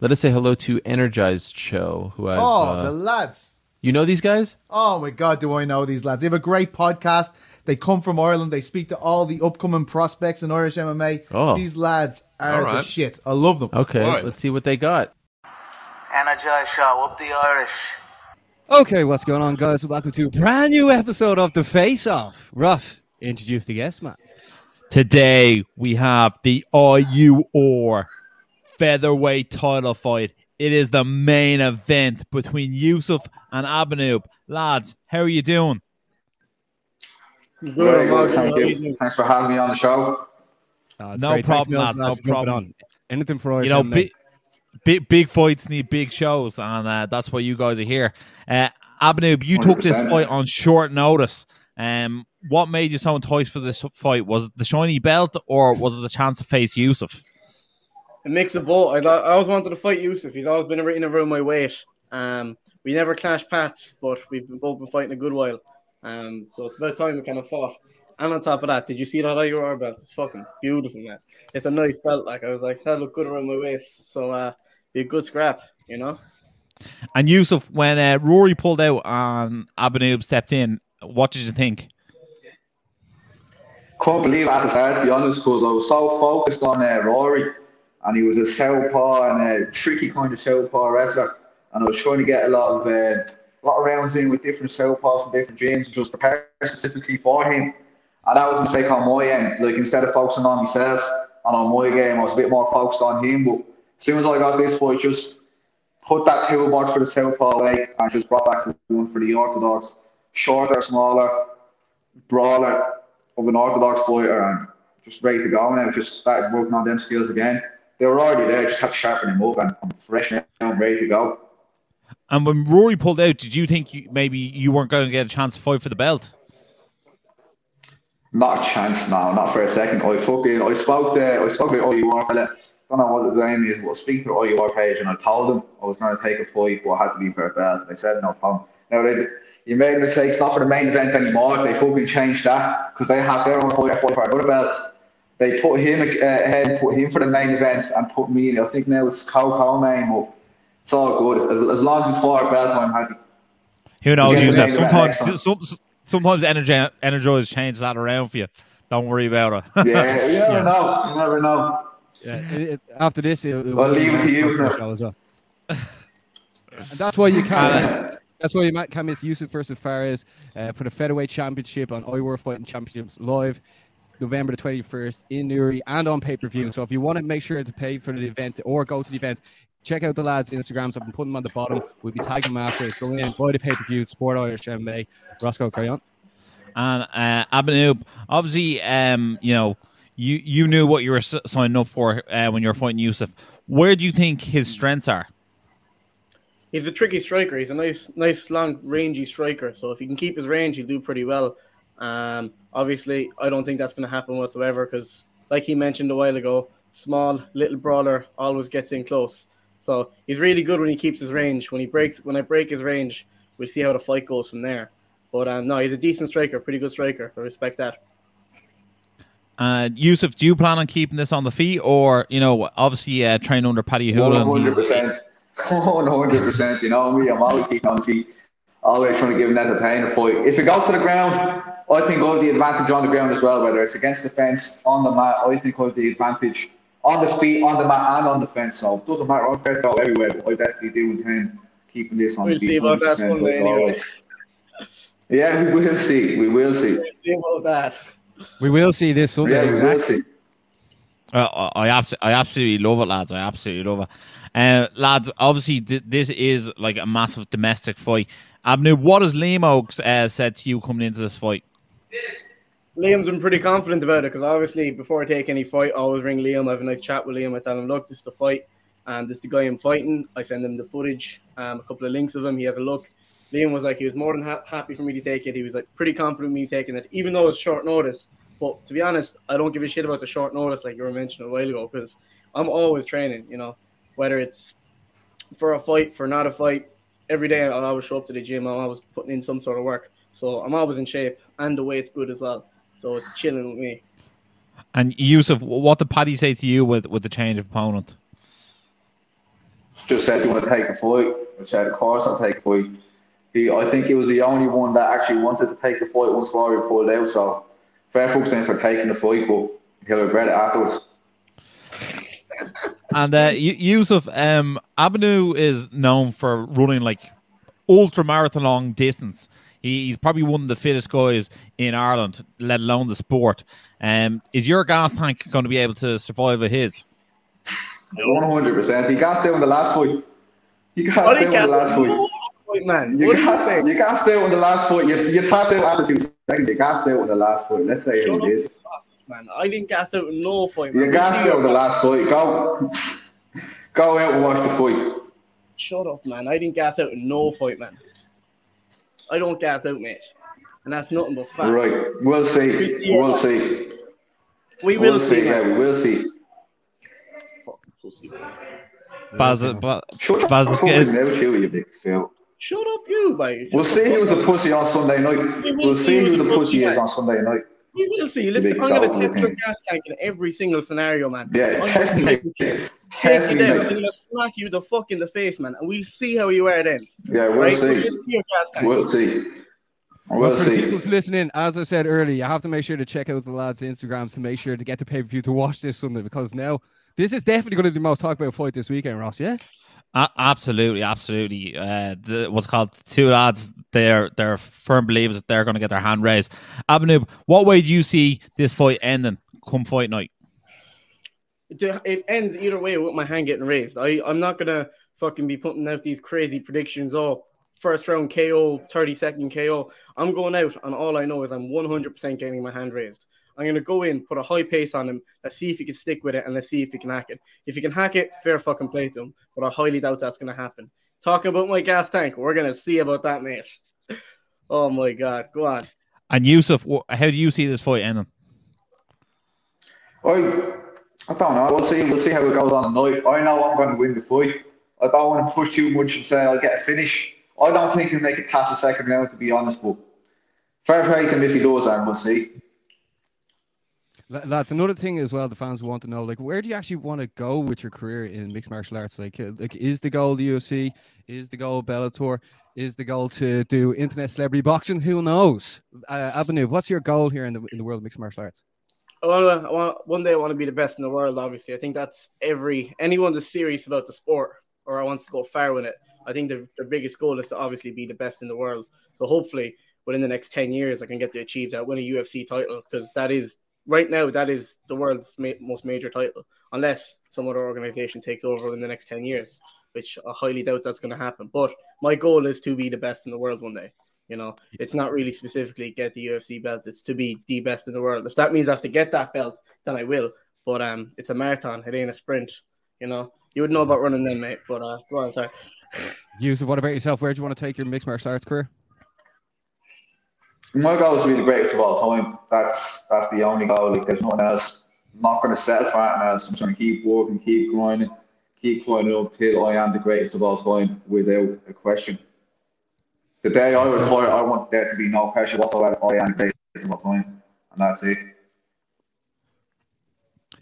Let us say hello to Energized Show, who I've, Oh, uh, the lads. you know these guys? Oh my god, do I know these lads? They have a great podcast. They come from Ireland. They speak to all the upcoming prospects in Irish MMA. Oh. These lads are All the shit. I love them. Okay, Right. let's see what they got. Energized Show, up the Irish. Okay, what's going on, guys? Welcome to a brand new episode of The Face Off. Russ, introduce the guest, man. Today we have the IUR featherweight title fight. It is the main event between Yusuf and Abanub. Lads, how are you doing? Very good, thank you. Thanks for having me on the show. Uh, No great. Problem, lads, no problem. on. Anything for Irish You know, big, big, big fights need big shows, and uh, that's why you guys are here. Uh, Abanub, you took this fight on short notice. Um, what made you so enticed for this fight? Was it the shiny belt, or was it the chance to face Yusuf? A mix of both. I, I always wanted to fight Yusuf. He's always been in around my weight. Um, we never clashed paths, but we've been, both been fighting a good while. Um, so it's about time we kind of fought. And on top of that, did you see that IUR belt? It's fucking beautiful, man. It's a nice belt. Like I was like, that look good around my waist. So uh, be a good scrap, you know. And Yusuf, when uh, Rory pulled out and Abanub stepped in, what did you think? Couldn't believe it at the start, to be honest, because I was so focused on uh, Rory, and he was a southpaw and a tricky kind of southpaw wrestler, and I was trying to get a lot of uh, a lot of rounds in with different southpaws from different gyms, which was prepared specifically for him. And that was a mistake on my end. Like instead of focusing on myself and on my game, I was a bit more focused on him. But as soon as I got this fight, just put that toolbox for the southpaw away and just brought back the one for the orthodox, shorter, smaller, brawler of an orthodox fighter, and just ready to go. And I just started working on them skills again. They were already there, just had to sharpen them up, and I'm fresh now, I'm ready to go. And when Rory pulled out, did you think you, maybe you weren't going to get a chance to fight for the belt? Not a chance now, not for a second. I fucking I spoke to I spoke to the IUR fella. Don't know what his name is, but speak to the IUR page and I told him I was gonna take a fight, but I had to be for a belt. And I said no problem. Now they you made mistakes not for the main event anymore. They fucking changed that because they have their own fight, for another belt. They put him uh, ahead, put him for the main event, and put me. in. I think now it's Cole Coleman, but it's all good. As, as long as it's for a belt, I'm happy. Who knows, Again, Yusuf? the main event Sometimes, next some, sometimes Energy, Energize change that around for you. Don't worry about it. Yeah, you never know. You never know. Yeah, it- it- after this, it, it I'll leave it to you nice show as well. And that's why you can't. that's why you might- can't miss Yusuf versus Fares uh, for the featherweight championship on IWR Fighting Championships live, November the twenty first in Newry and on pay per view. So if you want to make sure to pay for the event or go to the event, check out the lads' Instagrams. I've been putting them on the bottom. We'll be tagging them after. Go in, buy the pay per view, support Irish MMA. Roscoe, carry on. And uh, Abanub, obviously, um, you know, you you knew what you were s- signing up for uh, when you were fighting Yusuf. Where do you think his strengths are? He's a tricky striker. He's a nice, nice, long, rangy striker. So if he can keep his range, he'll do pretty well. Um, obviously, I don't think that's going to happen whatsoever because, like he mentioned a while ago, small little brawler always gets in close. So he's really good when he keeps his range. When he breaks, when I break his range, we'll see how the fight goes from there. But um, no, he's a decent striker, pretty good striker. I respect that. Uh, Yusuf, do you plan on keeping this on the feet, or you know, obviously uh, train under Paddy Holohan? One hundred percent, One hundred percent. You know me. I'm always keeping on the feet. Always trying to give an entertainer fight. If it goes to the ground, I think I have the advantage on the ground as well. Whether it's against the fence, on the mat, I think I have the advantage on the feet, on the mat, and on the fence. So it doesn't matter. I'm prepared to go everywhere. But I definitely do intend keeping this on We'll the feet. see about that 100%, Sunday like anyway. Yeah, we will see. We will see. We'll see about that. We will see this Sunday. Yeah, we will exactly. see. Uh, I, I, I absolutely love it, lads. I absolutely love it. Uh, lads, obviously, th- this is like a massive domestic fight. Abnu, what has Liam Oaks uh, said to you coming into this fight? Liam's been pretty confident about it because obviously before I take any fight, I always ring Liam. I have a nice chat with Liam. I tell him, look, this is the fight. Um, this is the guy I'm fighting. I send him the footage, um, a couple of links of him. He has a look. Liam was like, he was more than ha- happy for me to take it. He was like pretty confident me taking it, even though it's short notice. But to be honest, I don't give a shit about the short notice like you were mentioning a while ago because I'm always training, you know, whether it's for a fight, for not a fight. Every day I'll always show up to the gym. I'm always putting in some sort of work. So I'm always in shape and the weight's good as well. So it's chilling with me. And Yusuf, what did Paddy say to you with, with the change of opponent? just said, "Do you want to take a fight?" I said, "Of course, I'll take a fight." He, I think he was the only one that actually wanted to take the fight once Rory pulled out. So fair fucks in for taking the fight, but he'll regret it afterwards. And uh, Yu- Yusuf, um, Abanu is known for running like ultra marathon long distance. He, he's probably one of the fittest guys in Ireland, let alone the sport. Um, is your gas tank going to be able to survive with his? One hundred percent. He gassed out on the last fight. He got I out in the last out. fight. Fight, man. You What are you gassed, saying? you gassed out in the last fight. You, you tapped out after two seconds. You gassed out in the last fight. Let's say Shut you up, did. you sausage, man. I didn't gas out in no fight, man. You gassed out in the last fight. Go, go out and watch the fight. Shut up, man. I didn't gas out in no fight, man. I don't gas out, mate. And that's nothing but facts. Right. We'll see. We'll see. We will We'll see, see. Yeah, we will see. Fucking pussy. Baz, Baz, Shut up. Baz is fucking getting- mouth, you, you big Phil. Shut up, you, mate. We'll see who's a pussy on Sunday night. We will see see who the pussy, pussy is on Sunday night. We will see. Let's, I'm going to test your gas tank in every single scenario, man. Yeah, I'm test me. take you Test me, down. I'm going to smack you the fuck in the face, man. And we'll see how you are then. Yeah, we'll right? see. Just your gas tank. We'll see. Well, We'll for see. people listening, as I said earlier, you have to make sure to check out the lads' Instagrams to make sure to get the pay per view to watch this Sunday because now this is definitely going to be the most talked about fight this weekend, Ross. Yeah, Absolutely, absolutely. Uh, the, what's called two lads. They're they're firm believers that they're going to get their hand raised. Abanu, what way do you see this fight ending come fight night? It ends either way with my hand getting raised. I, I'm not going to fucking be putting out these crazy predictions. Oh, first round KO, 30 second KO. I'm going out, and all I know is I'm 100% getting my hand raised. I'm going to go in, put a high pace on him. Let's see if he can stick with it, and let's see if he can hack it. If he can hack it, fair fucking play to him. But I highly doubt that's going to happen. Talking about my gas tank, we're going to see about that, mate. Oh my God. Go on. And Yusuf, how do you see this fight ending? I, I don't know. We'll see. We'll see how it goes on tonight. I know I'm going to win the fight. I don't want to push too much and say I'll get a finish. I don't think he'll make it past the second round, to be honest. But fair play to him if he does, and we'll see. That's another thing as well. The fans want to know, like, where do you actually want to go with your career in mixed martial arts? Like, uh, like, is the goal the UFC? Is the goal Bellator? Is the goal to do internet celebrity boxing? Who knows? Uh, Abanu, what's your goal here in the in the world of mixed martial arts? Want, I want one day I want to be the best in the world. Obviously, I think that's every anyone that's serious about the sport or wants to go far with it. I think their, their biggest goal is to obviously be the best in the world. So hopefully, within the next ten years, I can get to achieve that, win a UFC title, because that is right now that is the world's ma- most major title, unless some other organization takes over in the next ten years, which I highly doubt that's going to happen. But my goal is to be the best in the world one day. You know, it's not really specifically get the UFC belt; it's to be the best in the world. If that means I have to get that belt, then I will. But um, it's a marathon; it ain't a sprint. You know, you would know about running then, mate. But uh, go on, sorry. Yusuf, what about yourself? Where do you want to take your mixed martial arts career? My goal is to be the greatest of all time. That's that's the only goal. Like there's nothing else. I'm not going to settle for anything else. I'm trying to keep working, keep grinding, keep grinding up till I am the greatest of all time, without a question. The day I retire, I want there to be no pressure whatsoever. I am the greatest of all time, and that's it.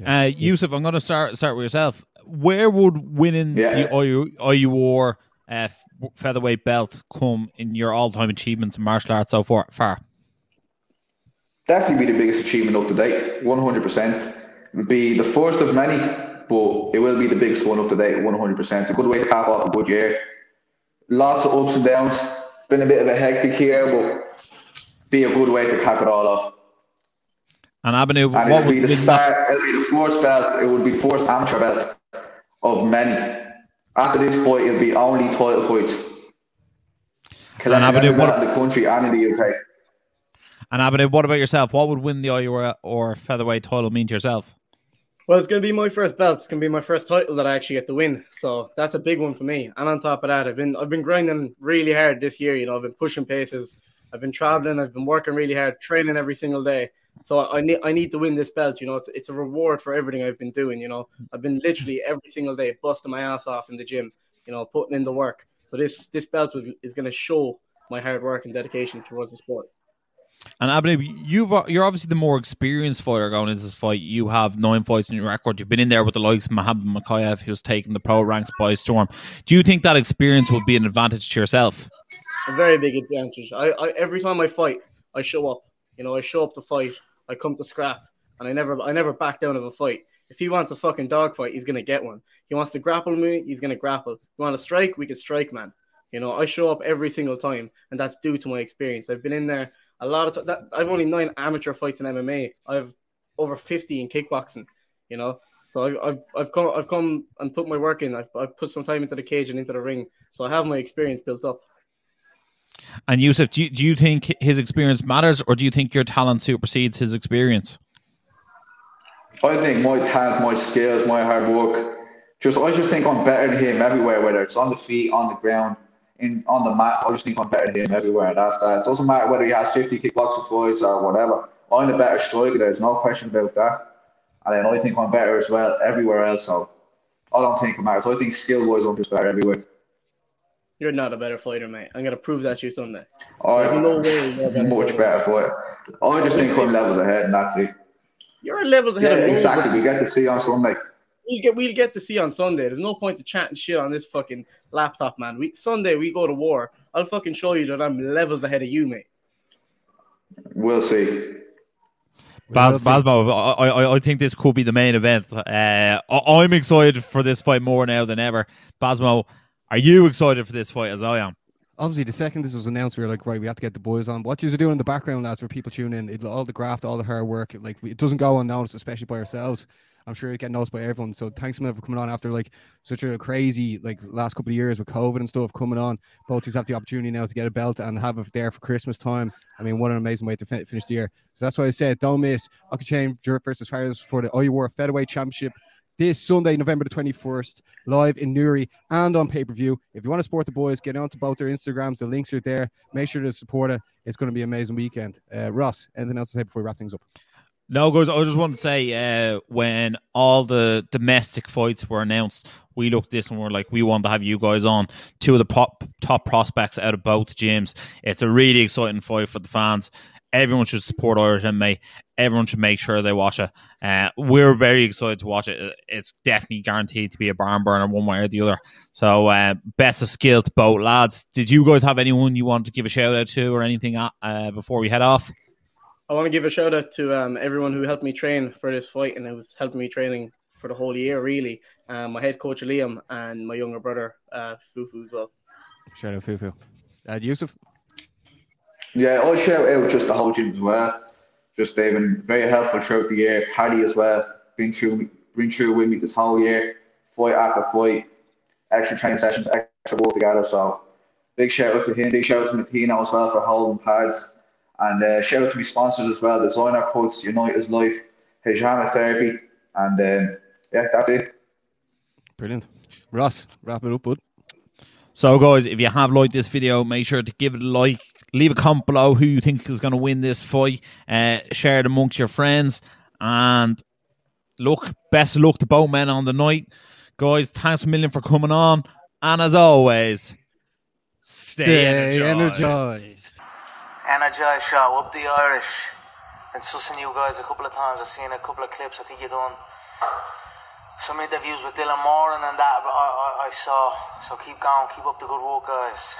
Uh, Yusuf, I'm going to start start with yourself. Where would winning Yeah. the IU, IUR uh, featherweight belt come in your all time achievements in martial arts so far? far? Definitely be the biggest achievement up to date, 100%. It would be the first of many, but it will be the biggest one up to date, 100%. A good way to cap off a good year. Lots of ups and downs. It's been a bit of a hectic year, but be a good way to cap it all off. And Abanu, And what it'll would be the start, it'll be the first belt, it would be the first amateur belt of many. After this fight, it'll be only title fights. Killing And Aberdeen, every what- belt the country and in the UK. And Abanu, what about yourself? What would win the IUR or featherweight title mean to yourself? Well, it's going to be my first belt. It's going to be my first title that I actually get to win. So that's a big one for me. And on top of that, I've been I've been grinding really hard this year. You know, I've been pushing paces. I've been traveling. I've been working really hard, training every single day. So I need I need to win this belt. You know, it's it's a reward for everything I've been doing. You know, I've been literally every single day busting my ass off in the gym. You know, putting in the work. So this this belt was is going to show my hard work and dedication towards the sport. And Abney, you've you're obviously the more experienced fighter going into this fight. You have nine fights in your record. You've been in there with the likes of Mohammed Mokaev, who's taken the pro ranks by storm. Do you think that experience will be an advantage to yourself? A very big advantage. I, I every time I fight, I show up. You know, I show up to fight. I come to scrap, and I never I never back down of a fight. If he wants a fucking dog fight, he's gonna get one. He wants to grapple me, he's gonna grapple. You want to strike, we can strike, man. You know, I show up every single time, and that's due to my experience. I've been in there a lot of t- that. I've only nine amateur fights in MMA. I've over fifty in kickboxing. You know, so I've I've, I've come I've come and put my work in. I've, I've put some time into the cage and into the ring, so I have my experience built up. And Yusuf, do you, do you think his experience matters, or do you think your talent supersedes his experience? I think my talent, my skills, my hard work, just I just think I'm better than him everywhere, whether it's on the feet, on the ground, in on the mat. I just think I'm better than him everywhere. That's that. It doesn't matter whether he has 50 kickboxing fights or whatever. I'm the better striker. There's no question about that. And then I think I'm better as well everywhere else. So I don't think it matters. I think skill wise, I'm just better everywhere. You're not a better fighter, mate. I'm gonna prove that to you Sunday. I'm no way you're a better much fighter. better fighter. I just think I'm levels ahead, and that's it. You're a level Yeah, ahead of me. exactly. We get to see on Sunday. We'll get we'll get to see on Sunday. There's no point to chatting shit on this fucking laptop, man. We Sunday we go to war. I'll fucking show you that I'm levels ahead of you, mate. We'll see. Bas, Basmo, I, I, I think this could be the main event. Uh, I, I'm excited for this fight more now than ever. Basmo, are you excited for this fight as I am? Obviously, the second this was announced, we were like, right, we have to get the boys on. What you're doing in the background, lads, for people tune in, it, all the graft, all the hard work, like it doesn't go unnoticed, especially by ourselves. I'm sure it get noticed by everyone. So thanks for coming on after like such a crazy like last couple of years with COVID and stuff coming on. Both these have the opportunity now to get a belt and have it there for Christmas time. I mean, what an amazing way to fin- finish the year. So that's why I said don't miss Chain versus Fares for the IWAR Featherweight Championship this Sunday, November the 21st, live in Newry and on pay per view. If you want to support the boys, get onto both their Instagrams. The links are there. Make sure to support it. It's going to be an amazing weekend. Uh, Ross, anything else to say before we wrap things up? No, guys, I just want to say uh, when all the domestic fights were announced, we looked this and we're like, we want to have you guys on. Two of the pop, top prospects out of both gyms. It's a really exciting fight for the fans. Everyone should support Irish MMA. Everyone should make sure they watch it. Uh, we're very excited to watch it. It's definitely guaranteed to be a barn burner one way or the other. So, uh, best of skill to both lads. Did you guys have anyone you want to give a shout out to or anything uh, before we head off? I want to give a shout out to um, everyone who helped me train for this fight and who's helping me training for the whole year, really. Um, my head coach Liam and my younger brother uh, Fufu as well. Shout out Fufu. Uh, Yusuf? Yeah, I'll shout out just the whole gym as well. Just they've been very helpful throughout the year. Paddy as well, been through been through with me this whole year, fight after fight, extra training sessions, extra work together. So big shout out to him, big shout out to Martino as well for holding pads. And uh, shout out to my sponsors as well, Designer Codes, United's Life, Hijama Therapy, and um, yeah, that's it. Brilliant. Ross, wrap it up, bud. So, guys, if you have liked this video, make sure to give it a like. Leave a comment below who you think is going to win this fight. Uh, share it amongst your friends. And look, best of luck to both men on the night. Guys, thanks a million for coming on. And as always, stay, Stay energized. energized. Energize show, up the Irish. Been sussing you guys a couple of times. I've seen a couple of clips. I think you done some interviews with Dylan Moran and that. But I, I, I saw. So keep going, keep up the good work, guys.